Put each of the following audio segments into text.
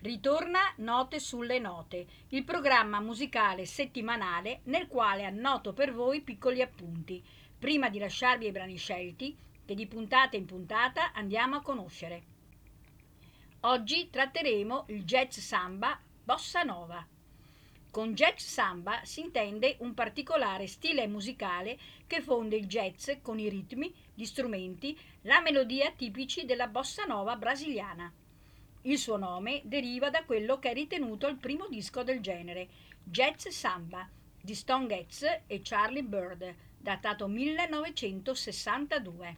Ritorna Note sulle Note, il programma musicale settimanale nel quale annoto per voi piccoli appunti, prima di lasciarvi i brani scelti che di puntata in puntata andiamo a conoscere. Oggi tratteremo il jazz samba bossa nova. Con jazz samba si intende un particolare stile musicale che fonde il jazz con i ritmi, gli strumenti, la melodia tipici della bossa nova brasiliana. Il suo nome deriva da quello che è ritenuto il primo disco del genere, Jazz Samba, di Stone Getz e Charlie Bird, datato 1962.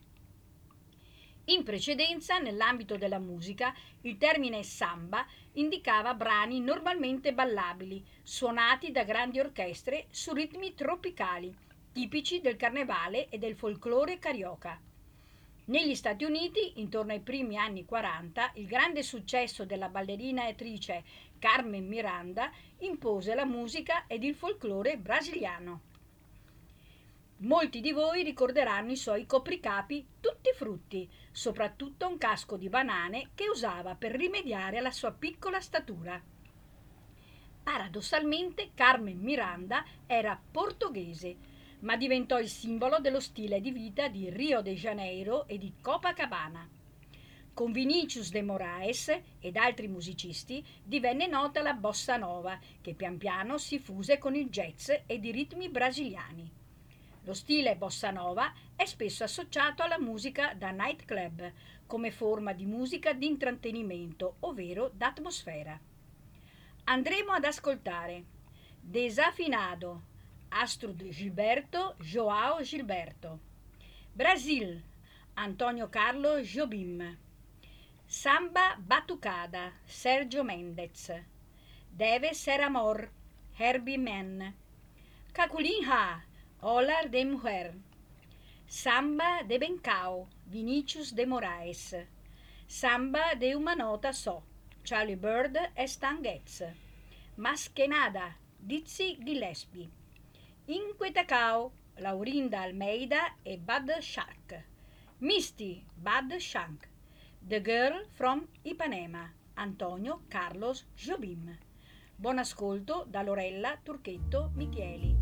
In precedenza, nell'ambito della musica, il termine samba indicava brani normalmente ballabili, suonati da grandi orchestre su ritmi tropicali, tipici del carnevale e del folklore carioca. Negli Stati Uniti, intorno ai primi anni 40, il grande successo della ballerina e attrice Carmen Miranda impose la musica ed il folklore brasiliano. Molti di voi ricorderanno i suoi copricapi tutti frutti, soprattutto un casco di banane che usava per rimediare alla sua piccola statura. Paradossalmente Carmen Miranda era portoghese, ma diventò il simbolo dello stile di vita di Rio de Janeiro e di Copacabana. Con Vinicius de Moraes ed altri musicisti divenne nota la bossa nova, che pian piano si fuse con il jazz ed i ritmi brasiliani. Lo stile bossa nova è spesso associato alla musica da nightclub come forma di musica di intrattenimento, ovvero d'atmosfera. Andremo ad ascoltare Desafinado, Astrud Gilberto, Joao Gilberto. Brasil, Antonio Carlo Jobim. Samba Batucada, Sergio Mendez. Deve ser amor, Herbie Mann. Caculinha, Olar de Mujer. Samba de Bencao, Vinicius de Moraes. Samba de uma nota só, Charlie Bird e Stan Getz. Nada, Dizzy Gillespie. Inquetacao, Laurinda Almeida e Bud Shark. Misty, Bud Shank. The Girl from Ipanema, Antonio Carlos Jobim. Buon ascolto da Lorella Turchetto Micheli.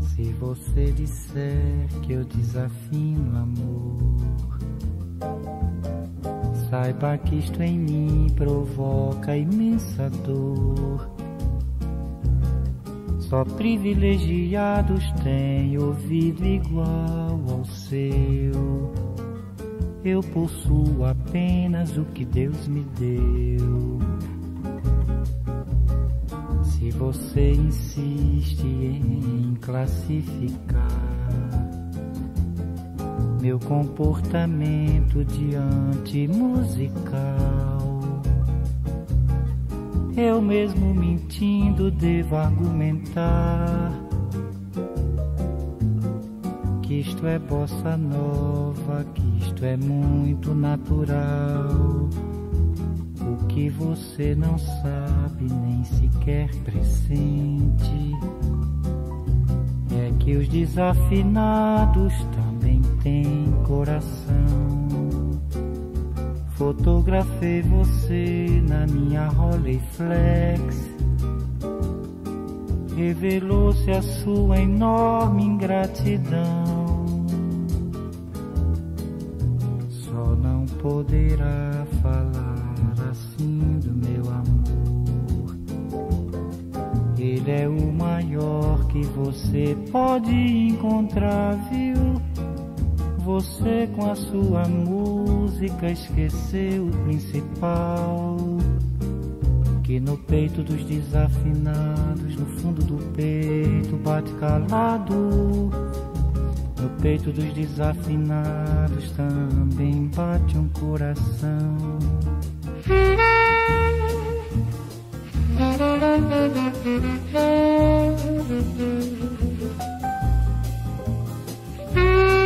Se você disser que eu desafino amor, saiba que isto em mim provoca imensa dor. Só privilegiados têm ouvido igual ao seu. Eu possuo apenas o que Deus me deu. Se você insiste em classificar meu comportamento diante musical, eu mesmo mentindo devo argumentar que isto é bossa nova, que isto é muito natural. O que você não sabe nem sequer pressente é que os desafinados também têm coração. Fotografei você na minha Rolleiflex. Revelou-se a sua enorme ingratidão. Só não poderá falar assim do meu amor. Ele é o maior que você pode encontrar, viu? Você com a sua música música esqueceu o principal. Que no peito dos desafinados, no fundo do peito bate calado. No peito dos desafinados também bate um coração. Música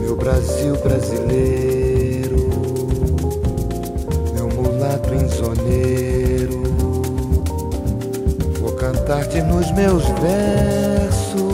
meu Brasil brasileiro, meu mulato inzoneiro. Vou cantar-te nos meus versos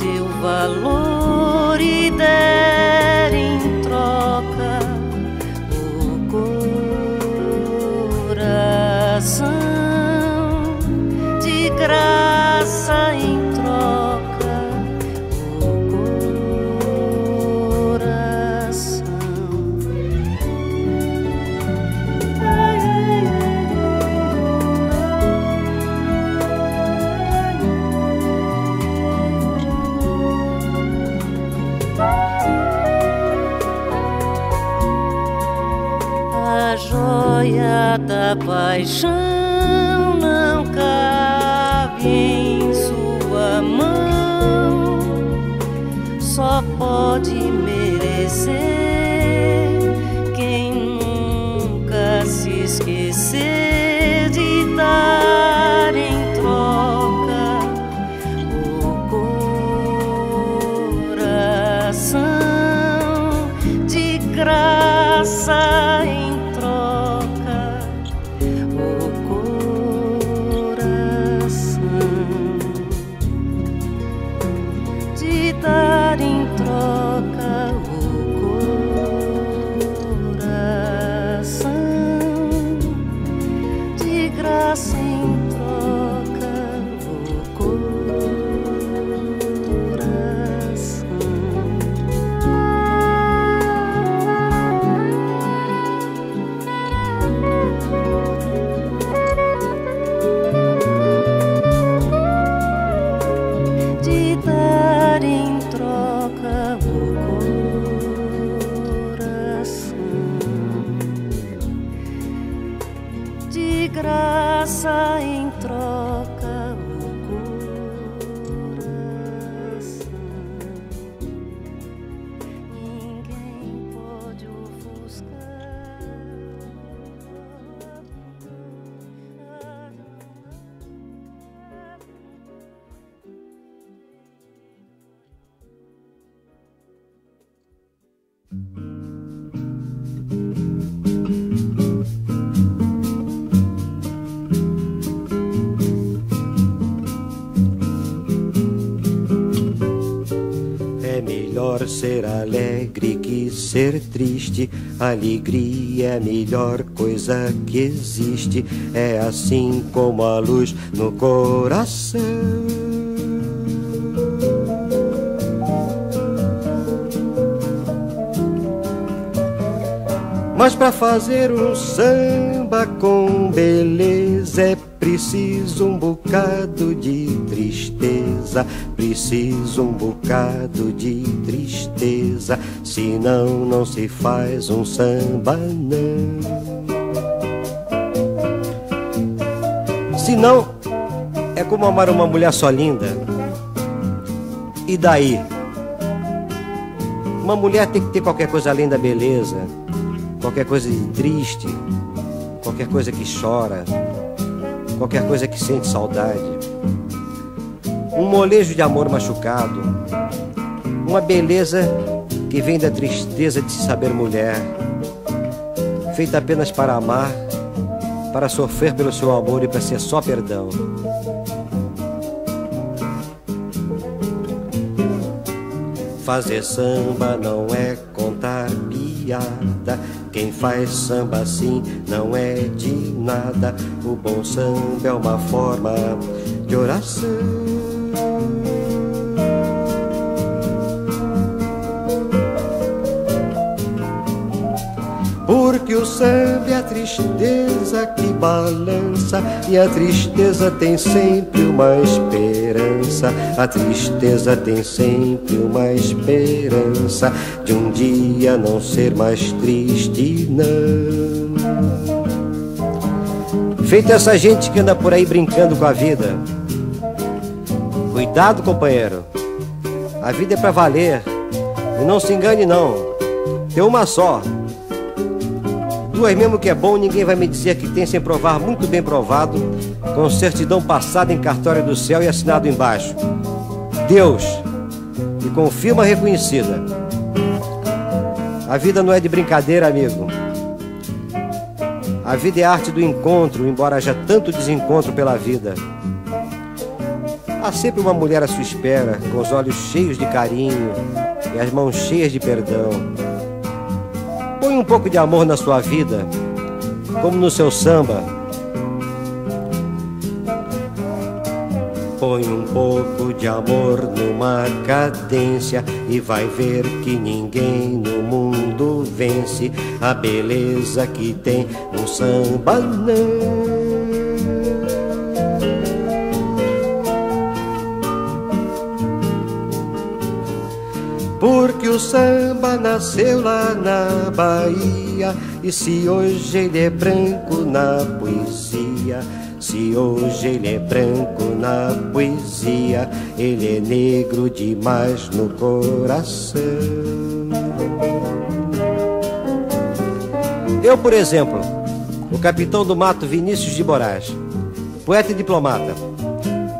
seu valor e deve. 来生。ser triste. Alegria é a melhor coisa que existe. É assim como a luz no coração. Mas para fazer um samba com beleza é preciso um bocado de tristeza, preciso um bocado de tristeza, senão não se faz um samba não. Senão é como amar uma mulher só linda. E daí? Uma mulher tem que ter qualquer coisa além da beleza qualquer coisa triste, qualquer coisa que chora, qualquer coisa que sente saudade, um molejo de amor machucado, uma beleza que vem da tristeza de se saber mulher, feita apenas para amar, para sofrer pelo seu amor e para ser só perdão. Fazer samba não é contar piada, quem faz samba assim não é de nada. O bom samba é uma forma de oração. Porque o samba é a tristeza que balança. E a tristeza tem sempre uma esperança. A tristeza tem sempre uma esperança De um dia não ser mais triste, não. Feito essa gente que anda por aí brincando com a vida. Cuidado, companheiro. A vida é pra valer. E não se engane não. Tem uma só duas mesmo que é bom, ninguém vai me dizer que tem sem provar muito bem provado, com certidão passada em cartório do céu e assinado embaixo. Deus, e com firma reconhecida. A vida não é de brincadeira, amigo. A vida é arte do encontro, embora haja tanto desencontro pela vida. Há sempre uma mulher à sua espera, com os olhos cheios de carinho e as mãos cheias de perdão. Pouco de amor na sua vida, como no seu samba. Põe um pouco de amor numa cadência e vai ver que ninguém no mundo vence a beleza que tem um samba não. Porque o samba nasceu lá na Bahia E se hoje ele é branco na poesia Se hoje ele é branco na poesia Ele é negro demais no coração. Eu, por exemplo, o capitão do mato Vinícius de Moraes Poeta e diplomata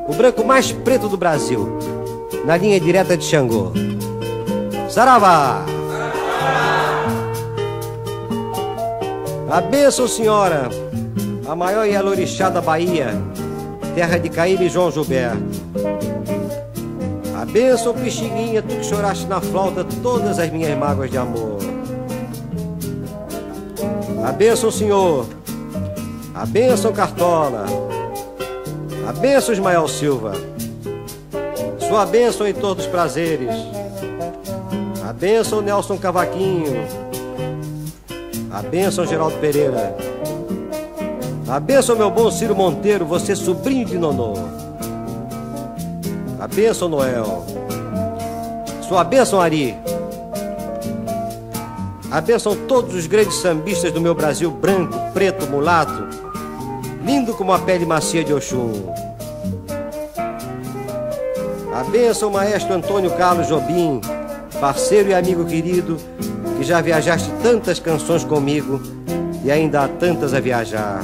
O branco mais preto do Brasil Na linha direta de Xangô Saravá! A bênção, senhora, a maior Yalorixá da Bahia, terra de Caíbe e João Gilberto. A bênção, Pixinguinha, tu que choraste na flauta todas as minhas mágoas de amor. A bênção, senhor, a bênção, Cartola, a bênção, Ismael Silva, sua bênção em todos os prazeres. A bênção Nelson Cavaquinho. A bênção Geraldo Pereira. A bênção meu bom Ciro Monteiro, você sobrinho de Nonô. A bênção Noel. Sua bênção Ari. A bênção todos os grandes sambistas do meu Brasil branco, preto, mulato, lindo como a pele macia de Oxum. A bênção maestro Antônio Carlos Jobim, parceiro e amigo querido, que já viajaste tantas canções comigo e ainda há tantas a viajar.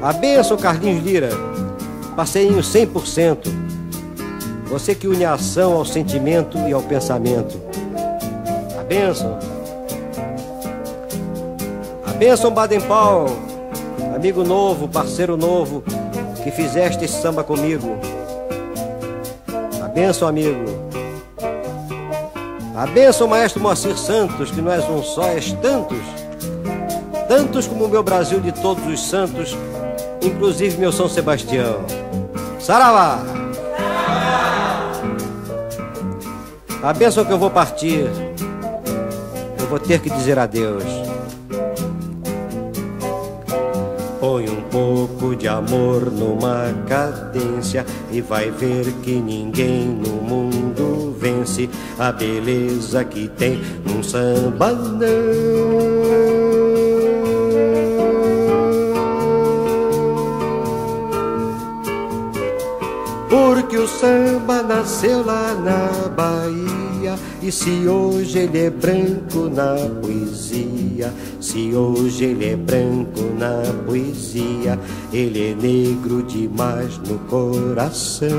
A benção, Carlinhos Lira, passeinho 100%. Você que une a ação ao sentimento e ao pensamento. A benção. A benção, Baden Powell, amigo novo, parceiro novo, que fizeste esse samba comigo. A benção, amigo. A bênção, maestro Moacir Santos, que não és um só, és tantos. Tantos como o meu Brasil de todos os santos, inclusive meu São Sebastião. Saravá! A bênção que eu vou partir. Eu vou ter que dizer adeus. Põe um pouco de amor numa cadência e vai ver que ninguém no mundo a beleza que tem num samba não. Porque o samba nasceu lá na Bahia E se hoje ele é branco na poesia Se hoje ele é branco na poesia Ele é negro demais no coração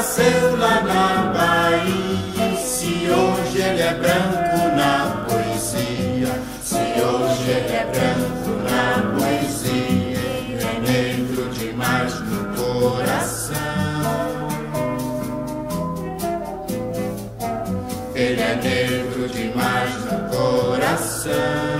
nasceu lá na Bahia Se hoje ele é branco na poesia Se hoje ele é branco coração. Ele é negro demais no coração. Ele